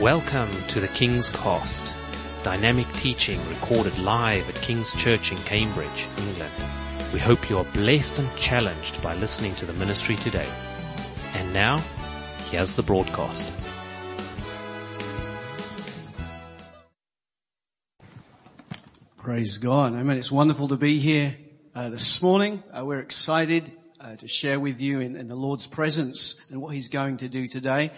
Welcome to the King's Cast, dynamic teaching recorded live at King's Church in Cambridge, England. We hope you are blessed and challenged by listening to the ministry today. And now, here's the broadcast. Praise God. Amen. It's wonderful to be here uh, this morning. Uh, we're excited uh, to share with you in, in, the Lord's presence and what He's going to do today.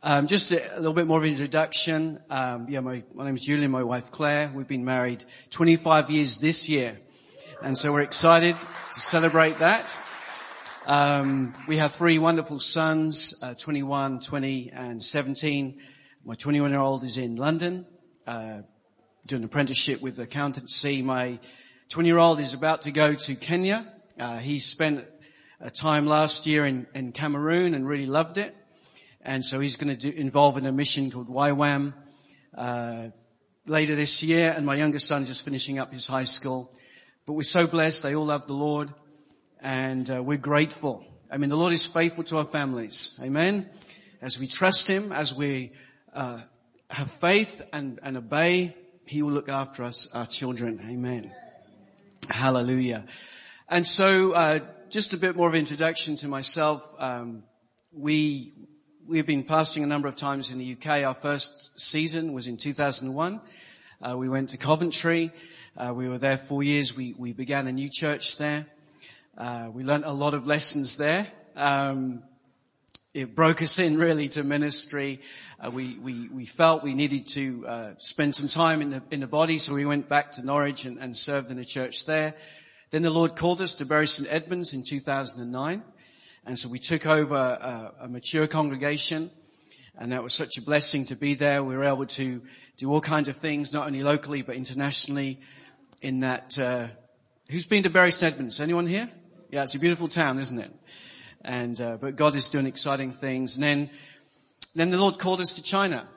Um, just a, a, little bit more of an introduction. Um, yeah, my, my name is Julian, my wife Claire. We've been married 25 years this year. And so we're excited to celebrate that. Um, we have three wonderful sons, uh, 21, 20 and 17. My 21 year old is in London, uh, doing an apprenticeship with accountancy. My 20 year old is about to go to Kenya. Uh, he spent a time last year in, in Cameroon and really loved it. And so he's going to do, involve in a mission called YWAM, uh, later this year. And my youngest son is just finishing up his high school. But we're so blessed. They all love the Lord and uh, we're grateful. I mean, the Lord is faithful to our families. Amen. As we trust Him, as we uh, have faith and, and obey, He will look after us, our children. Amen. Hallelujah. And so, uh, just a bit more of introduction to myself. Um, we we've been pastoring a number of times in the UK. Our first season was in 2001. Uh, we went to Coventry. Uh, we were there four years. We, we began a new church there. Uh, we learned a lot of lessons there. Um, it broke us in really to ministry. Uh, we, we, we felt we needed to uh, spend some time in the, in the body, so we went back to Norwich and, and served in a church there. Then the Lord called us to Bury St Edmunds in 2009. And so we took over a, a, mature congregation and that was such a blessing to be there. We were able to do all kinds of things, not only locally but internationally in that, uh, who's been to Bury St Edmunds? Anyone here? Yeah, it's a beautiful town, isn't it? And, uh, but God is doing exciting things. And then, then the Lord called us to China.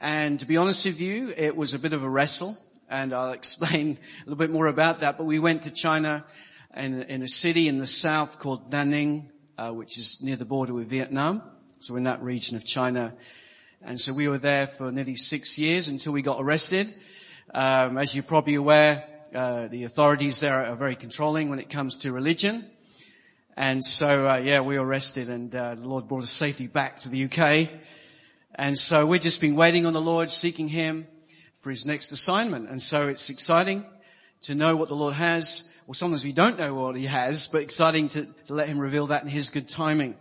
And to be honest with you, it was a bit of a wrestle. And I'll explain a little bit more about that. But we went to China in, in a city in the south called Nanning, uh, which is near the border with Vietnam. So we're in that region of China. And so we were there for nearly six years until we got arrested. Um, as you're probably aware, uh, the authorities there are very controlling when it comes to religion. And so, uh, yeah, we were arrested and uh, the Lord brought us safely back to the UK. And so we've just been waiting on the Lord, seeking Him for His next assignment. And so it's exciting to know what the Lord has. Well, sometimes we don't know what He has, but exciting to, to let Him reveal that in His good timing.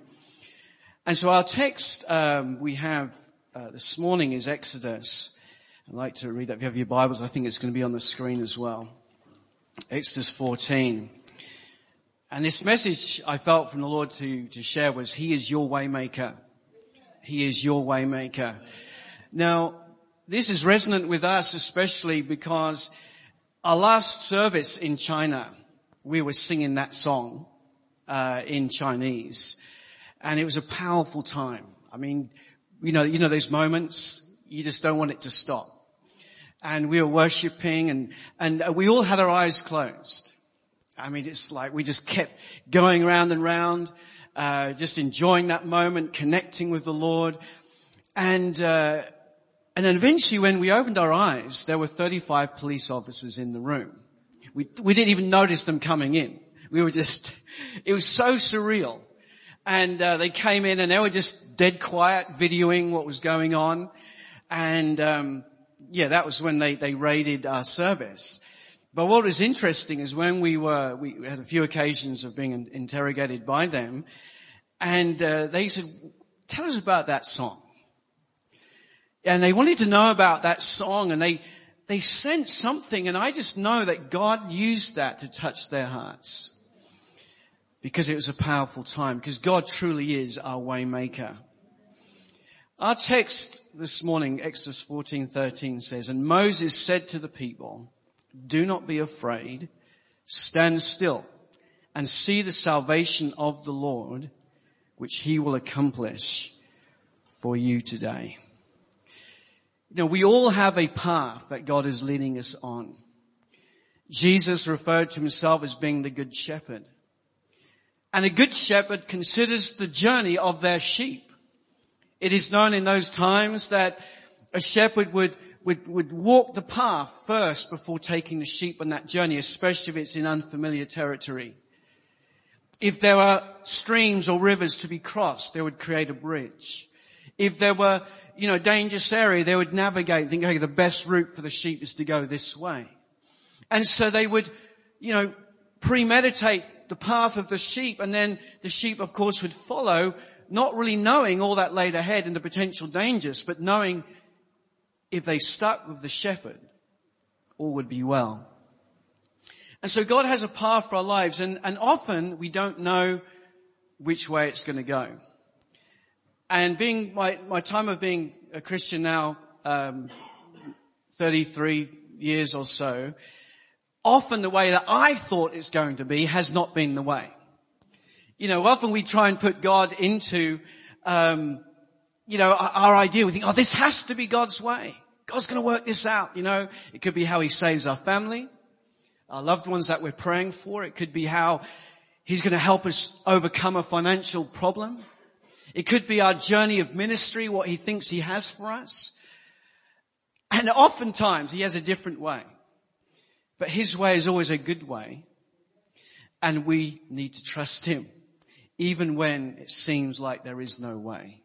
And so our text um, we have uh, this morning is Exodus. I'd like to read that. If you have your Bibles, I think it's going to be on the screen as well. Exodus 14. And this message I felt from the Lord to, to share was, He is your waymaker. He is your waymaker. Now, this is resonant with us especially because our last service in China, we were singing that song, uh, in Chinese. And it was a powerful time. I mean, you know, you know those moments, you just don't want it to stop. And we were worshipping and, and we all had our eyes closed. I mean, it's like we just kept going round and round, uh, just enjoying that moment, connecting with the Lord. And, uh, and then eventually when we opened our eyes, there were 35 police officers in the room. We, we didn't even notice them coming in. We were just, it was so surreal. And, uh, they came in and they were just dead quiet, videoing what was going on. And, um, yeah, that was when they, they raided our service. But what was interesting is when we were, we had a few occasions of being interrogated by them, and uh, they said, tell us about that song. And they wanted to know about that song, and they, they sensed something, and I just know that God used that to touch their hearts. Because it was a powerful time, because God truly is our waymaker. Our text this morning, Exodus 14:13 says, "And Moses said to the people, do not be afraid, stand still and see the salvation of the Lord, which he will accomplish for you today." You know, we all have a path that God is leading us on. Jesus referred to himself as being the good shepherd. And a good shepherd considers the journey of their sheep. It is known in those times that a shepherd would, would, would walk the path first before taking the sheep on that journey, especially if it's in unfamiliar territory. If there are streams or rivers to be crossed, they would create a bridge. If there were, you know, dangerous area, they would navigate, think, okay, the best route for the sheep is to go this way. And so they would, you know, premeditate the path of the sheep and then the sheep of course would follow, not really knowing all that laid ahead and the potential dangers, but knowing if they stuck with the shepherd, all would be well. And so God has a path for our lives and, and often we don't know which way it's going to go. And being my, my time of being a Christian now, um, 33 years or so, often the way that I thought it's going to be has not been the way. You know, often we try and put God into, um, you know, our, our idea. We think, oh, this has to be God's way. God's going to work this out. You know, it could be how He saves our family our loved ones that we're praying for. It could be how He's going to help us overcome a financial problem. It could be our journey of ministry, what He thinks He has for us. And oftentimes He has a different way. But His way is always a good way. And we need to trust Him, even when it seems like there is no way.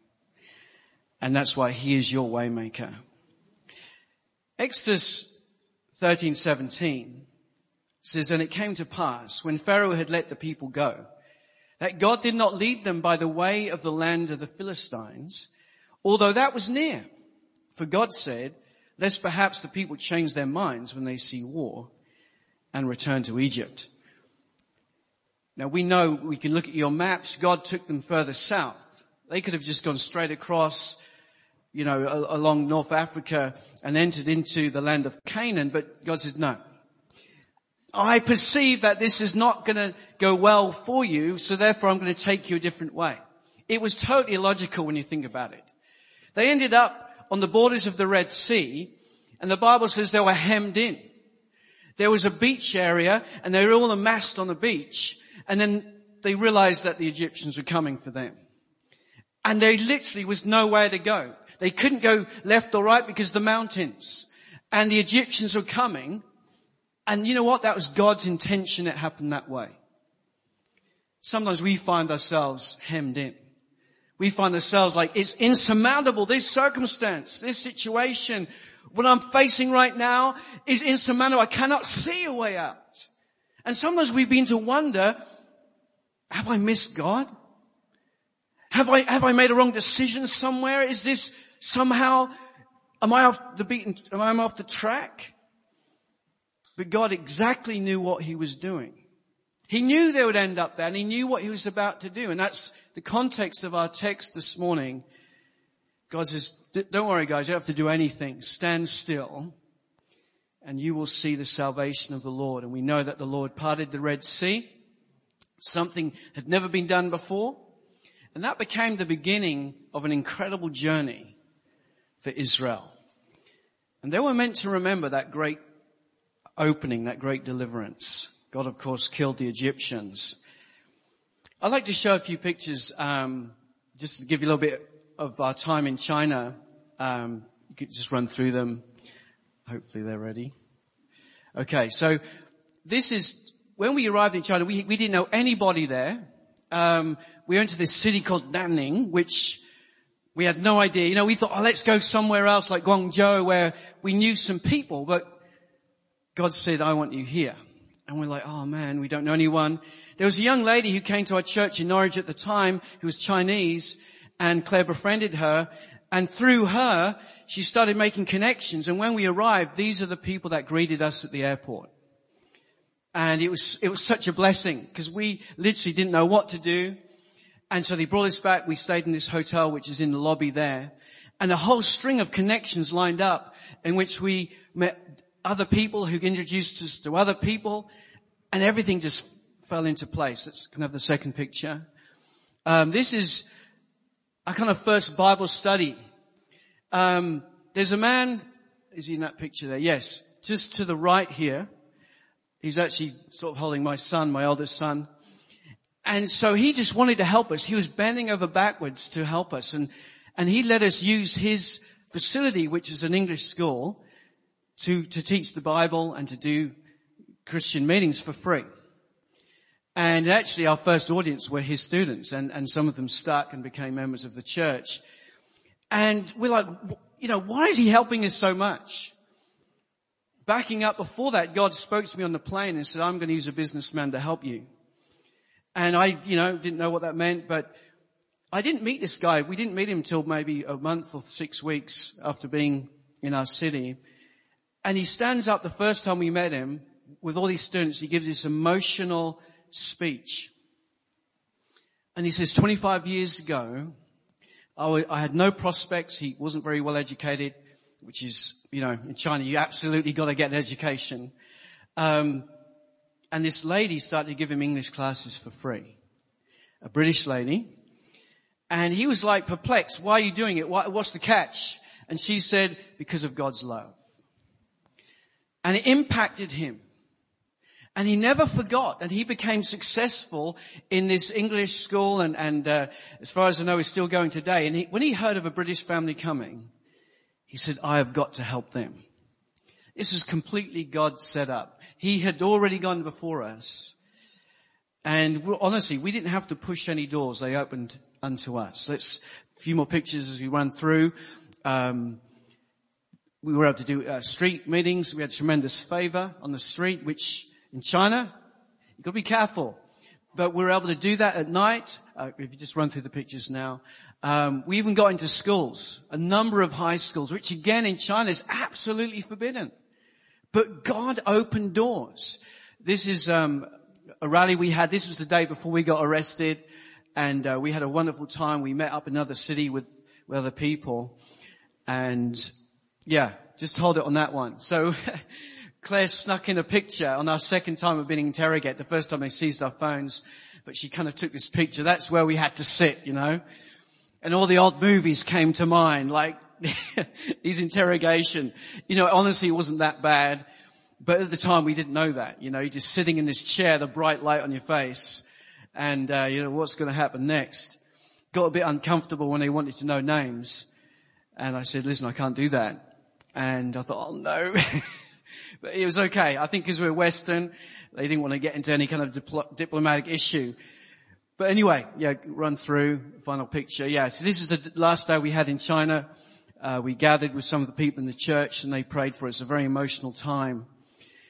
And that's why He is your waymaker. Exodus 13, 17 says, and it came to pass when Pharaoh had let the people go, that God did not lead them by the way of the land of the Philistines, although that was near. For God said, lest perhaps the people change their minds when they see war and return to Egypt. Now we know, we can look at your maps, God took them further south. They could have just gone straight across, you know, along North Africa and entered into the land of Canaan, but God says, no, I perceive that this is not going to go well for you, so therefore I'm going to take you a different way. It was totally illogical when you think about it. They ended up on the borders of the Red Sea, and the Bible says they were hemmed in. There was a beach area, and they were all amassed on the beach, and then they realized that the Egyptians were coming for them. And there literally was nowhere to go. They couldn't go left or right because the mountains. And the Egyptians were coming, and you know what? That was God's intention. It happened that way. Sometimes we find ourselves hemmed in. We find ourselves like it's insurmountable. This circumstance, this situation, what I'm facing right now is insurmountable. I cannot see a way out. And sometimes we begin to wonder, have I missed God? Have I, have I made a wrong decision somewhere? Is this somehow, am I off the beaten, am I off the track? But God exactly knew what he was doing. He knew they would end up there and he knew what he was about to do. And that's the context of our text this morning. God says, don't worry guys, you don't have to do anything. Stand still and you will see the salvation of the Lord. And we know that the Lord parted the Red Sea. Something had never been done before. And that became the beginning of an incredible journey for Israel. And they were meant to remember that great opening, that great deliverance. God, of course, killed the Egyptians. I'd like to show a few pictures, um, just to give you a little bit of our time in China. Um, you could just run through them. Hopefully they're ready. Okay, so this is when we arrived in China. We we didn't know anybody there. Um, we went to this city called Nanning, which we had no idea. You know, we thought, oh, let's go somewhere else like Guangzhou, where we knew some people, but God said, I want you here. And we're like, oh man, we don't know anyone. There was a young lady who came to our church in Norwich at the time who was Chinese and Claire befriended her and through her, she started making connections. And when we arrived, these are the people that greeted us at the airport. And it was, it was such a blessing because we literally didn't know what to do. And so they brought us back. We stayed in this hotel, which is in the lobby there. And a whole string of connections lined up in which we met other people who introduced us to other people and everything just fell into place. Let's can have the second picture. Um, this is a kind of first Bible study. Um, there's a man, is he in that picture there? Yes. Just to the right here. He's actually sort of holding my son, my eldest son. And so he just wanted to help us. He was bending over backwards to help us and, and he let us use his facility, which is an English school, to, to teach the Bible and to do Christian meetings for free. And actually our first audience were his students and, and some of them stuck and became members of the church. And we're like, you know, why is he helping us so much? Backing up before that, God spoke to me on the plane and said, I'm going to use a businessman to help you. And I, you know, didn't know what that meant, but I didn't meet this guy. We didn't meet him until maybe a month or six weeks after being in our city. And he stands up the first time we met him with all these students. He gives this emotional speech. And he says, 25 years ago, I had no prospects. He wasn't very well educated, which is, you know, in China, you absolutely got to get an education. Um, and this lady started to give him English classes for free. A British lady. And he was like perplexed. Why are you doing it? what's the catch? And she said, because of God's love. And it impacted him. And he never forgot and he became successful in this English school and, and uh, as far as I know he's still going today. And he, when he heard of a British family coming, he said, I have got to help them. This is completely God set up. He had already gone before us. And honestly, we didn't have to push any doors. They opened unto us. Let's, a few more pictures as we run through. Um, we were able to do uh, street meetings. We had tremendous favor on the street, which in China, you've got to be careful. But we were able to do that at night. Uh, if you just run through the pictures now. Um, we even got into schools, a number of high schools, which again in China is absolutely forbidden. But God opened doors. This is um, a rally we had. This was the day before we got arrested and uh, we had a wonderful time. We met up in another city with, with other people, and yeah, just hold it on that one. So Claire snuck in a picture on our second time of being interrogated. The first time they seized our phones, but she kind of took this picture. That's where we had to sit, you know. And all the old movies came to mind, like his interrogation. You know, honestly, it wasn't that bad. But at the time we didn't know that, you know, you're just sitting in this chair, the bright light on your face and uh, you know what's going to happen next. Got a bit uncomfortable when they wanted to know names, and I said, "Listen, I can't do that." And I thought, "Oh no," but it was okay. I think because we're Western, they didn't want to get into any kind of dipl- diplomatic issue. But anyway, yeah, run through final picture. Yeah, so this is the last day we had in China. Uh, we gathered with some of the people in the church, and they prayed for us. It's a very emotional time.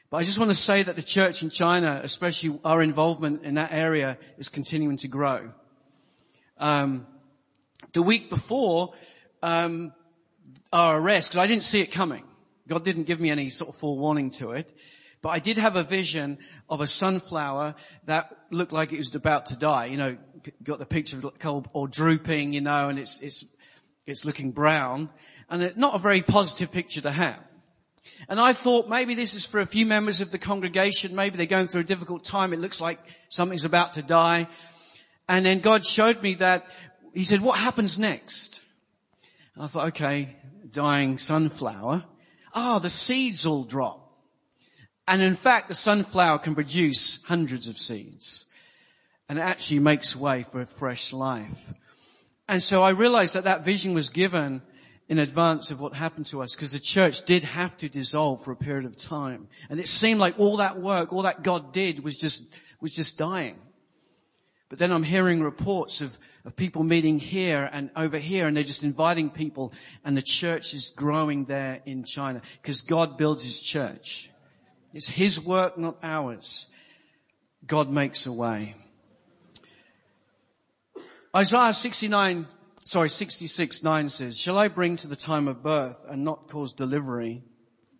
But I just want to say that the church in China, especially our involvement in that area, is continuing to grow. Um, the week before um, our arrest, because I didn't see it coming. God didn't give me any sort of forewarning to it. But I did have a vision of a sunflower that looked like it was about to die. You know, got the picture of it or drooping, you know, and it's, it's, it's looking brown. And it's not a very positive picture to have. And I thought maybe this is for a few members of the congregation. Maybe they're going through a difficult time. It looks like something's about to die. And then God showed me that he said, what happens next? I thought, okay, dying sunflower. Ah, oh, the seeds all drop. And in fact, the sunflower can produce hundreds of seeds. And it actually makes way for a fresh life. And so I realized that that vision was given in advance of what happened to us because the church did have to dissolve for a period of time. And it seemed like all that work, all that God did was just, was just dying. But then I'm hearing reports of, of people meeting here and over here and they're just inviting people and the church is growing there in China because God builds his church. It's his work, not ours. God makes a way. Isaiah 69 sorry, 66, 9 says, shall I bring to the time of birth and not cause delivery,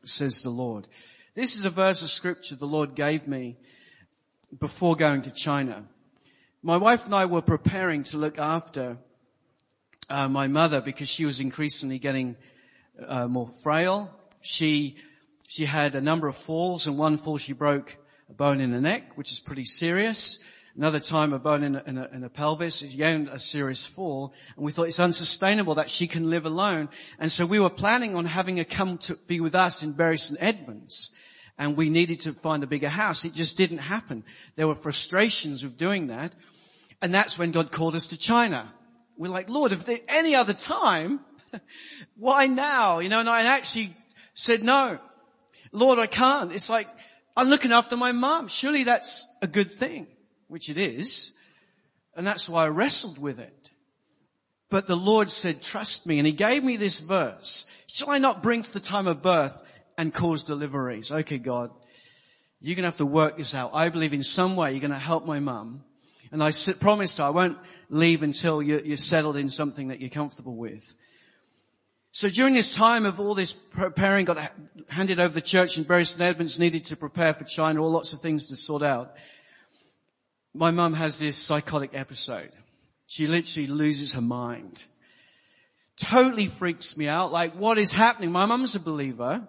says the Lord. This is a verse of scripture the Lord gave me before going to China. My wife and I were preparing to look after uh, my mother because she was increasingly getting uh, more frail. She she had a number of falls, and one fall she broke a bone in the neck, which is pretty serious. Another time a bone in a, in a, in a pelvis, had a serious fall, and we thought it's unsustainable that she can live alone. And so we were planning on having her come to be with us in Bury St Edmunds. And we needed to find a bigger house. It just didn't happen. There were frustrations with doing that. And that's when God called us to China. We're like, Lord, if there any other time, Why now? You know, and I actually said no. Lord, I can't. It's like, I'm looking after my mom. Surely that's a good thing, which it is. And that's why I wrestled with it. But the Lord said, trust me. And he gave me this verse. Shall I not bring to the time of birth and cause deliveries? Okay, God, you're going to have to work this out. I believe in some way you're going to help my mum. And I promised her I won't leave until you're settled in something that you're comfortable with. So during this time of all this preparing, got handed over the church and Bury St Edmunds needed to prepare for China, all lots of things to sort out. My mum has this psychotic episode. She literally loses her mind. Totally freaks me out. Like what is happening? My mum's a believer.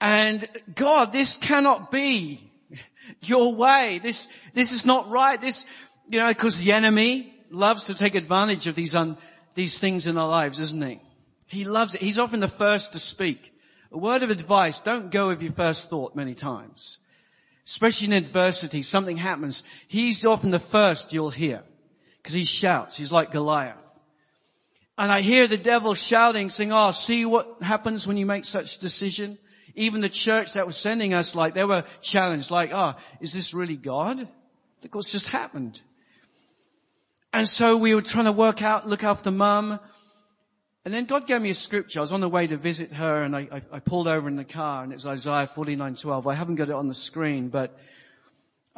And God, this cannot be your way. This, this is not right. This, you know, because the enemy loves to take advantage of these un, these things in our lives, isn't he? He loves it. He's often the first to speak. A word of advice, don't go with your first thought many times. Especially in adversity, something happens. He's often the first you'll hear. Because he shouts. He's like Goliath. And I hear the devil shouting, saying, oh, see what happens when you make such decision? Even the church that was sending us, like, they were challenged, like, oh, is this really God? Look what's just happened. And so we were trying to work out, look after mum. And then God gave me a scripture. I was on the way to visit her and I, I, I pulled over in the car and it's Isaiah 49:12. I haven't got it on the screen, but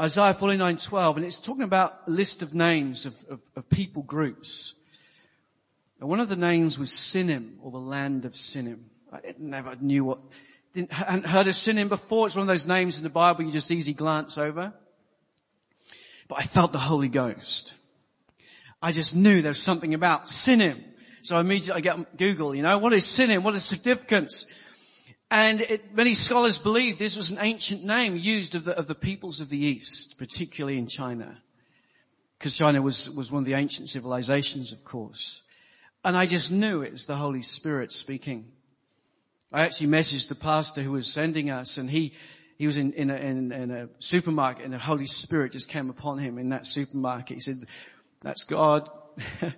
Isaiah 49:12 and it's talking about a list of names of, of, of people groups. And one of the names was Sinim or the land of Sinim. I never knew what, didn't, hadn't heard of Sinim before. It's one of those names in the Bible you just easily glance over. But I felt the Holy Ghost. I just knew there was something about Sinim. So immediately I get Google, you know, what is Sinim? What is significance? And it, many scholars believe this was an ancient name used of the, of the peoples of the East, particularly in China. Because China was, was one of the ancient civilizations, of course. And I just knew it was the Holy Spirit speaking. I actually messaged the pastor who was sending us and he, he was in, in, a, in, in a supermarket and the Holy Spirit just came upon him in that supermarket. He said, that's God.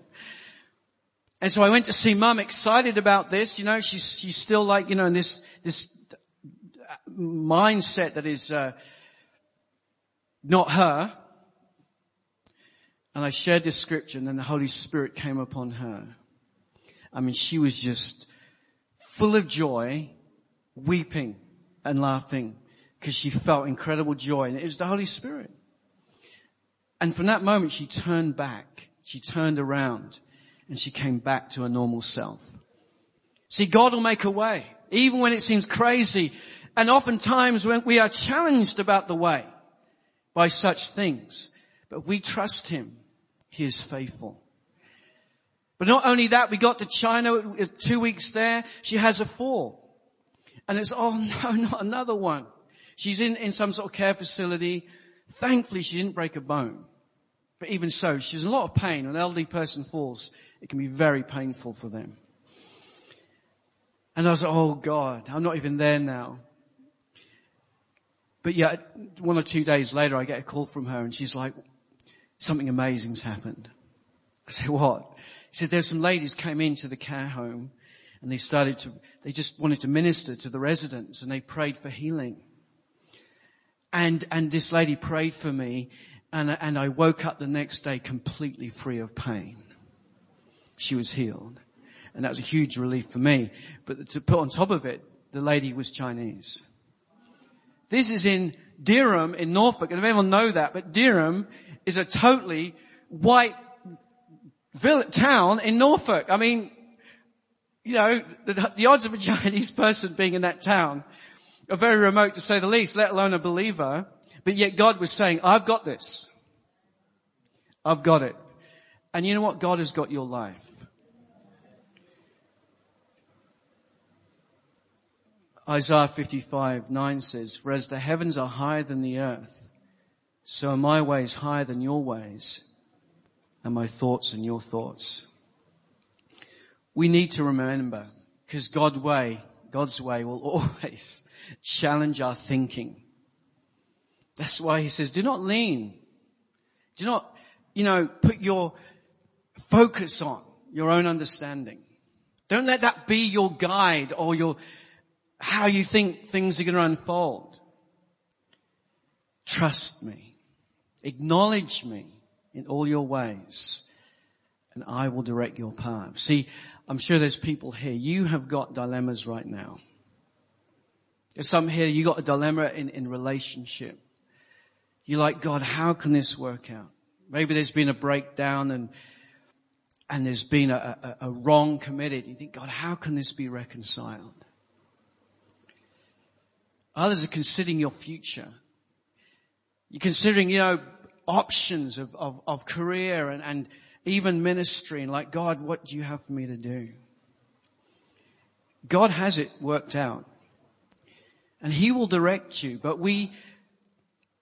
And so I went to see mum excited about this. You know, she's, she's still like, you know, in this, this mindset that is, uh, not her. And I shared this scripture and then the Holy Spirit came upon her. I mean, she was just full of joy, weeping and laughing because she felt incredible joy and it was the Holy Spirit. And from that moment she turned back. She turned around and she came back to her normal self. See, God will make a way, even when it seems crazy. And oftentimes when we are challenged about the way by such things, but we trust Him, He is faithful. But not only that, we got to China, two weeks there, she has a fall. And it's, oh no, not another one. She's in, in some sort of care facility. Thankfully she didn't break a bone. But even so, she's in a lot of pain. When an elderly person falls, it can be very painful for them. And I was like, oh God, I'm not even there now. But yet, one or two days later, I get a call from her and she's like, something amazing's happened. I say, what? He said, there's some ladies came into the care home and they started to, they just wanted to minister to the residents and they prayed for healing. And, and this lady prayed for me and, and I woke up the next day completely free of pain she was healed. And that was a huge relief for me. But to put on top of it, the lady was Chinese. This is in Dereham in Norfolk, and if anyone know that, but Dereham is a totally white village, town in Norfolk. I mean, you know, the, the odds of a Chinese person being in that town are very remote to say the least, let alone a believer. But yet God was saying, I've got this. I've got it. And you know what? God has got your life. Isaiah 55, 9 says, For as the heavens are higher than the earth, so are my ways higher than your ways, and my thoughts and your thoughts. We need to remember, because God's way, God's way will always challenge our thinking. That's why he says, do not lean. Do not, you know, put your focus on your own understanding. Don't let that be your guide or your, how you think things are going to unfold. Trust me. Acknowledge me in all your ways and I will direct your path. See, I'm sure there's people here. You have got dilemmas right now. There's some here, you got a dilemma in, in relationship. You're like, God, how can this work out? Maybe there's been a breakdown and, and there's been a, a, a wrong committed. You think, God, how can this be reconciled? Others are considering your future. You're considering, you know, options of, of, of career and, and even ministry and like, God, what do you have for me to do? God has it worked out and he will direct you, but we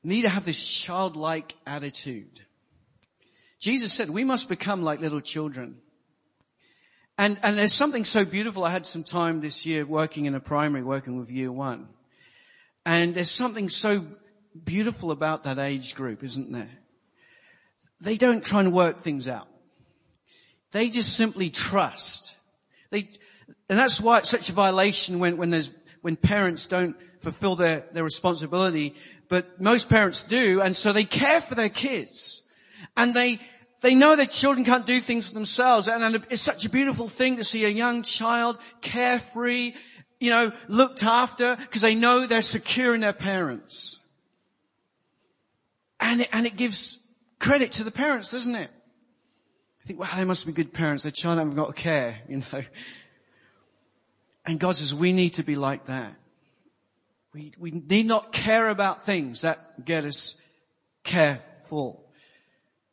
need to have this childlike attitude. Jesus said we must become like little children. And, and there's something so beautiful. I had some time this year working in a primary, working with year one. And there's something so beautiful about that age group, isn't there? They don't try and work things out. They just simply trust. They, and that's why it's such a violation when, when there's, when parents don't fulfill their, their responsibility, but most parents do, and so they care for their kids. And they, they know their children can't do things for themselves, and, and it's such a beautiful thing to see a young child carefree, you know, looked after, because they know they're secure in their parents. And it, and it gives credit to the parents, doesn't it? I think, wow, they must be good parents. Their child haven't got to care, you know. And God says we need to be like that. We, we need not care about things that get us careful.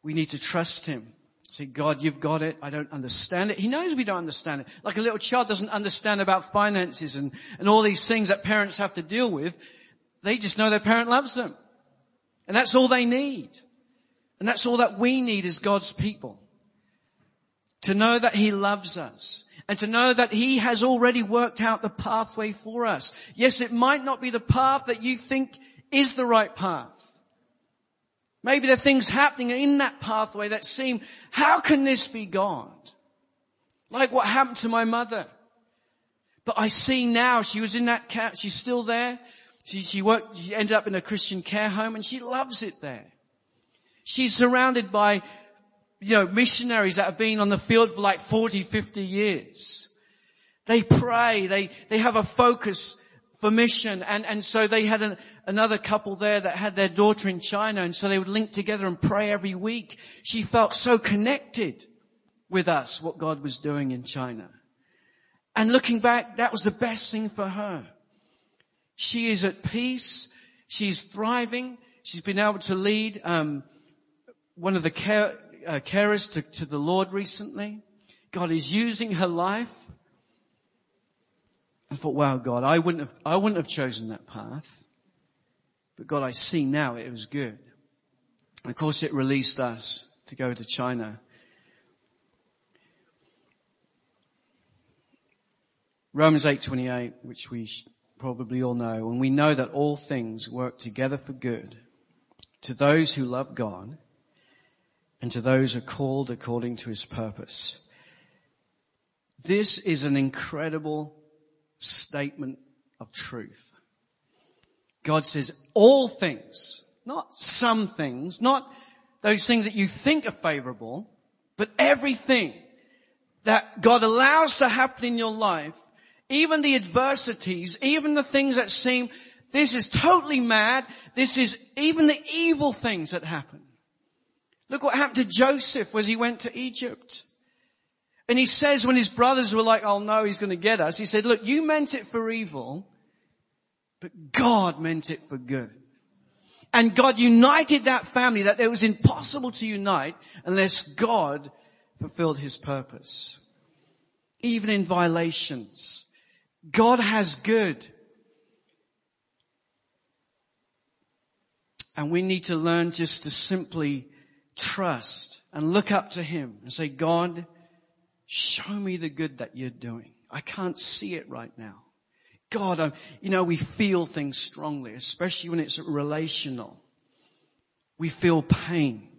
We need to trust Him. Say, God, you've got it. I don't understand it. He knows we don't understand it. Like a little child doesn't understand about finances and, and all these things that parents have to deal with. They just know their parent loves them. And that's all they need. And that's all that we need as God's people. To know that He loves us and to know that He has already worked out the pathway for us. Yes, it might not be the path that you think is the right path. Maybe there are things happening in that pathway that seem, how can this be God? Like what happened to my mother. But I see now she was in that cat, she's still there. She, she worked, she ended up in a Christian care home and she loves it there. She's surrounded by you know, missionaries that have been on the field for like 40, 50 years. They pray, they, they have a focus for mission and, and so they had an, another couple there that had their daughter in China and so they would link together and pray every week. She felt so connected with us, what God was doing in China. And looking back, that was the best thing for her. She is at peace. She's thriving. She's been able to lead um, one of the care, uh, carers to, to the Lord recently. God is using her life. I thought, wow, God, I wouldn't have, I wouldn't have chosen that path. But God, I see now it was good. And of course it released us to go to China. Romans 8:28, which we probably all know, and we know that all things work together for good to those who love God and to those who are called according to his purpose. This is an incredible statement of truth. God says all things, not some things, not those things that you think are favorable, but everything that God allows to happen in your life, even the adversities, even the things that seem, this is totally mad, this is even the evil things that happen. Look what happened to Joseph as he went to Egypt. And he says when his brothers were like, oh no, he's going to get us. He said, look, you meant it for evil, but God meant it for good. And God united that family that it was impossible to unite unless God fulfilled his purpose. Even in violations, God has good. And we need to learn just to simply trust and look up to Him and say, God, show me the good that you're doing. I can't see it right now. God, I'm, you know, we feel things strongly, especially when it's relational. We feel pain.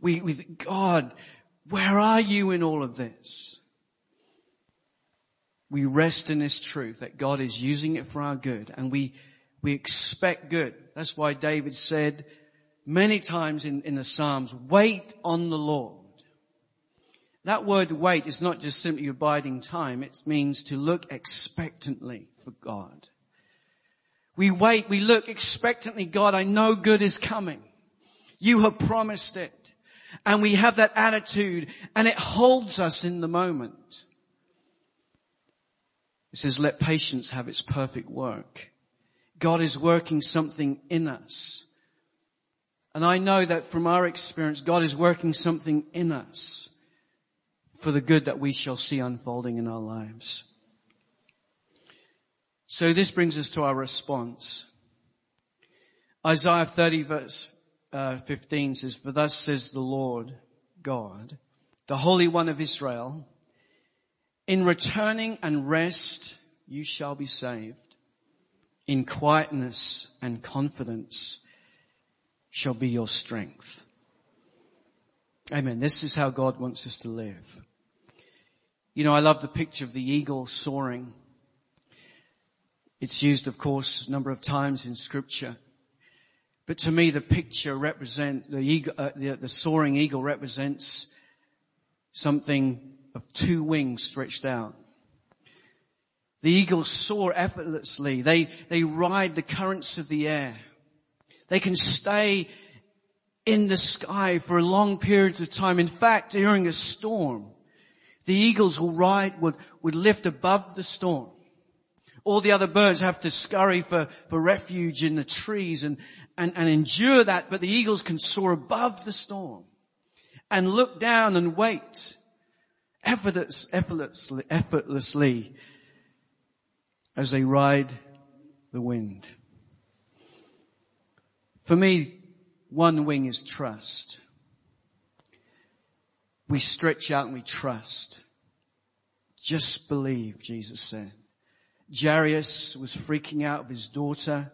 We, we, God, where are you in all of this? we rest in this truth that God is using it for our good and we, we expect good. That's why David said many times in, in the Psalms, wait on the Lord. That word wait is not just simply abiding time. It means to look expectantly for God. We wait, we look expectantly, God, I know good is coming. You have promised it. And we have that attitude and it holds us in the moment. It says, let patience have its perfect work. God is working something in us. And I know that from our experience, God is working something in us for the good that we shall see unfolding in our lives. So this brings us to our response. Isaiah 30 verse uh, 15 says, For thus says the Lord God, the Holy One of Israel, in returning and rest you shall be saved. In quietness and confidence shall be your strength. Amen. This is how God wants us to live. You know, I love the picture of the eagle soaring. It's used, of course, a number of times in scripture. But to me, the picture represent, the eagle, uh, the, the soaring eagle represents something of two wings stretched out. The eagles soar effortlessly. They, they ride the currents of the air. They can stay in the sky for long periods of time. In fact, during a storm, the eagles will ride, would, would lift above the storm. All the other birds have to scurry for, for refuge in the trees and, and, and endure that, but the eagles can soar above the storm and look down and wait effortless, effortlessly, effortlessly as they ride the wind. For me, one wing is trust we stretch out and we trust. Just believe, Jesus said. Jairus was freaking out of his daughter.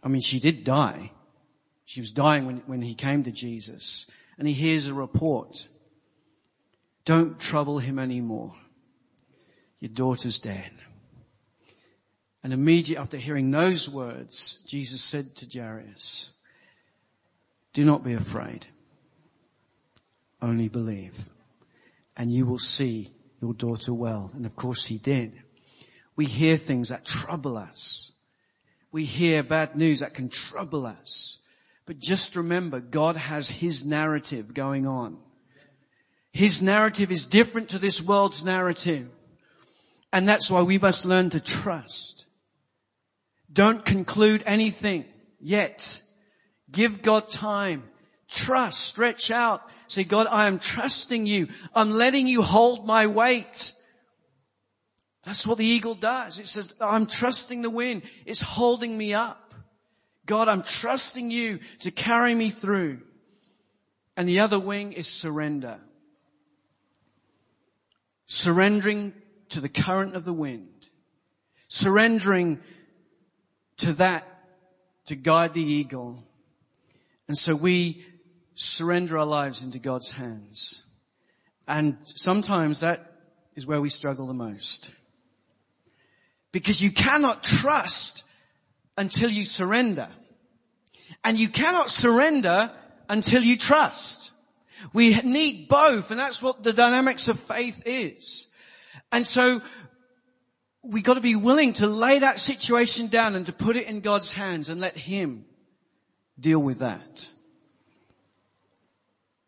I mean, she did die. She was dying when, when he came to Jesus and he hears a report. Don't trouble him anymore. Your daughter's dead. And immediately after hearing those words, Jesus said to Jairus, do not be afraid. Only believe. And you will see your daughter well. And of course he did. We hear things that trouble us. We hear bad news that can trouble us. But just remember, God has His narrative going on. His narrative is different to this world's narrative. And that's why we must learn to trust. Don't conclude anything yet. Give God time. Trust. Stretch out. Say, God, I am trusting you. I'm letting you hold my weight. That's what the eagle does. It says, I'm trusting the wind. It's holding me up. God, I'm trusting you to carry me through. And the other wing is surrender. Surrendering to the current of the wind. Surrendering to that to guide the eagle. And so we surrender our lives into God's hands. And sometimes that is where we struggle the most. Because you cannot trust until you surrender. And you cannot surrender until you trust. We need both and that's what the dynamics of faith is. And so we got to be willing to lay that situation down and to put it in God's hands and let Him deal with that.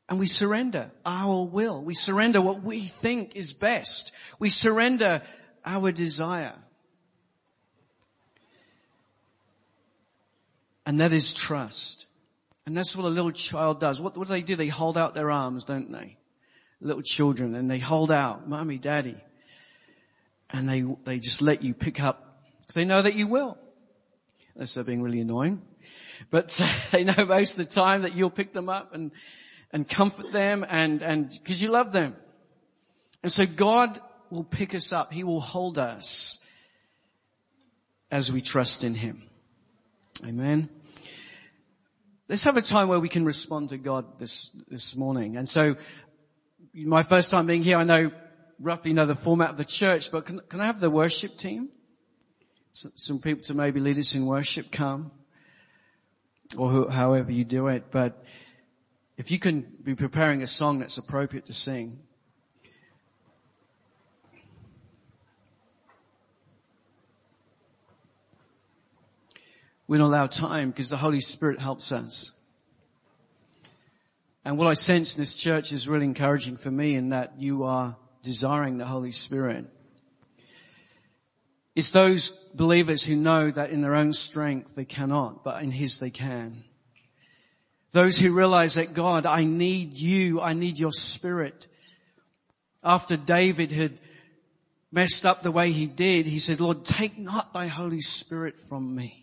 And we surrender our will. We surrender what we think is best. We surrender our desire. And that is trust. And that's what a little child does. What, what do they do? They hold out their arms, don't they? Little children and they hold out, mommy, daddy. And they, they just let you pick up because they know that you will. Unless they're being really annoying. But they know most of the time that you'll pick them up and, and comfort them and, and, cause you love them. And so God will pick us up. He will hold us as we trust in Him. Amen. Let's have a time where we can respond to God this, this morning. And so my first time being here, I know roughly know the format of the church, but can, can I have the worship team? Some people to maybe lead us in worship come, or who, however you do it. But if you can be preparing a song that's appropriate to sing, we don't allow time because the Holy Spirit helps us. And what I sense in this church is really encouraging for me in that you are desiring the Holy Spirit. It's those believers who know that in their own strength they cannot, but in His they can. Those who realize that God, I need you, I need your spirit. After David had messed up the way he did, he said, Lord, take not thy Holy Spirit from me.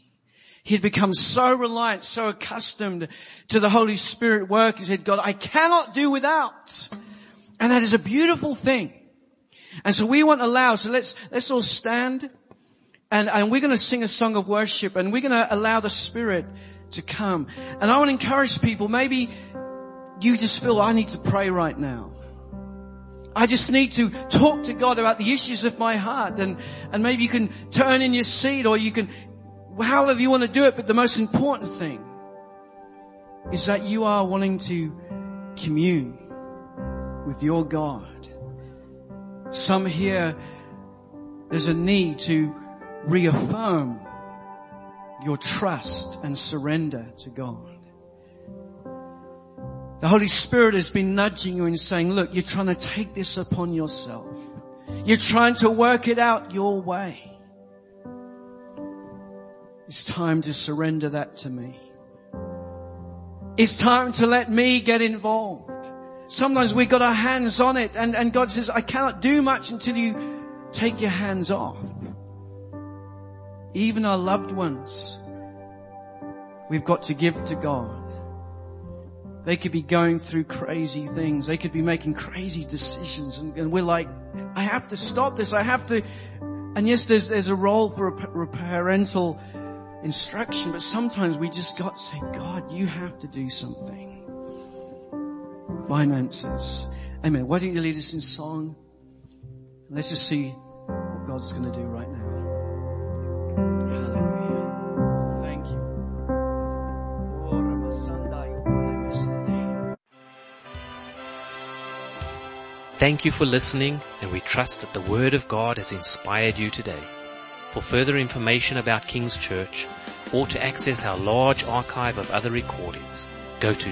He had become so reliant, so accustomed to the Holy Spirit work. He said, God, I cannot do without. And that is a beautiful thing. And so we want to allow, so let's, let's all stand and, and we're going to sing a song of worship and we're going to allow the Spirit to come. And I want to encourage people, maybe you just feel I need to pray right now. I just need to talk to God about the issues of my heart and, and maybe you can turn in your seat or you can however you want to do it, but the most important thing is that you are wanting to commune with your God. Some here, there's a need to reaffirm your trust and surrender to God. The Holy Spirit has been nudging you and saying, look, you're trying to take this upon yourself. You're trying to work it out your way. It's time to surrender that to me. It's time to let me get involved. Sometimes we got our hands on it and, and God says, I cannot do much until you take your hands off. Even our loved ones, we've got to give to God. They could be going through crazy things. They could be making crazy decisions and, and we're like, I have to stop this. I have to, and yes, there's, there's a role for a, a parental instruction, but sometimes we just got to say, God, you have to do something. Finances. Amen. Why don't you lead us in song? Let's just see what God's going to do right now. Thank you. Thank you for listening and we trust that the Word of God has inspired you today. For further information about King's Church or to access our large archive of other recordings, go to